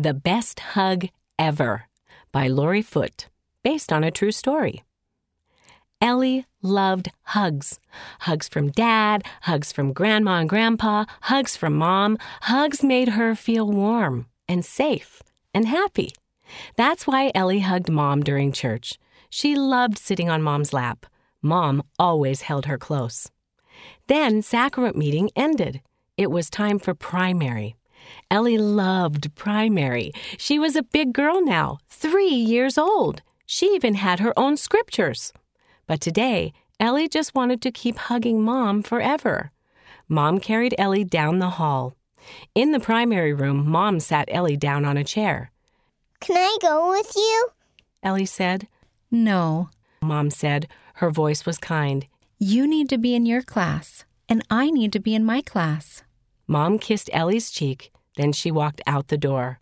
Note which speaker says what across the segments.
Speaker 1: The Best Hug Ever by Lori Foote, based on a true story. Ellie loved hugs. Hugs from dad, hugs from grandma and grandpa, hugs from mom. Hugs made her feel warm and safe and happy. That's why Ellie hugged mom during church. She loved sitting on mom's lap. Mom always held her close. Then sacrament meeting ended. It was time for primary. Ellie loved primary. She was a big girl now, three years old. She even had her own scriptures. But today, Ellie just wanted to keep hugging Mom forever. Mom carried Ellie down the hall. In the primary room, Mom sat Ellie down on a chair.
Speaker 2: Can I go with you?
Speaker 1: Ellie said.
Speaker 3: No.
Speaker 1: Mom said. Her voice was kind.
Speaker 3: You need to be in your class, and I need to be in my class.
Speaker 1: Mom kissed Ellie's cheek, then she walked out the door.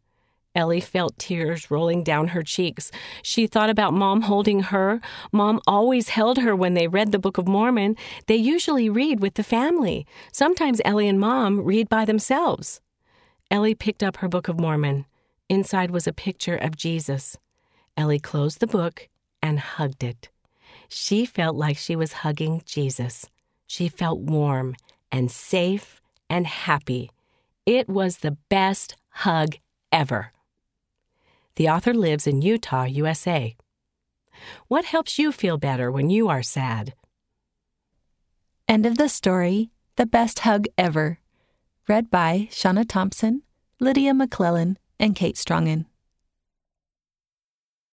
Speaker 1: Ellie felt tears rolling down her cheeks. She thought about Mom holding her. Mom always held her when they read the Book of Mormon. They usually read with the family. Sometimes Ellie and Mom read by themselves. Ellie picked up her Book of Mormon. Inside was a picture of Jesus. Ellie closed the book and hugged it. She felt like she was hugging Jesus. She felt warm and safe and happy. It was the best hug ever. The author lives in Utah, USA. What helps you feel better when you are sad?
Speaker 3: End of the story The Best Hug Ever. Read by Shauna Thompson, Lydia McClellan, and Kate Strongen.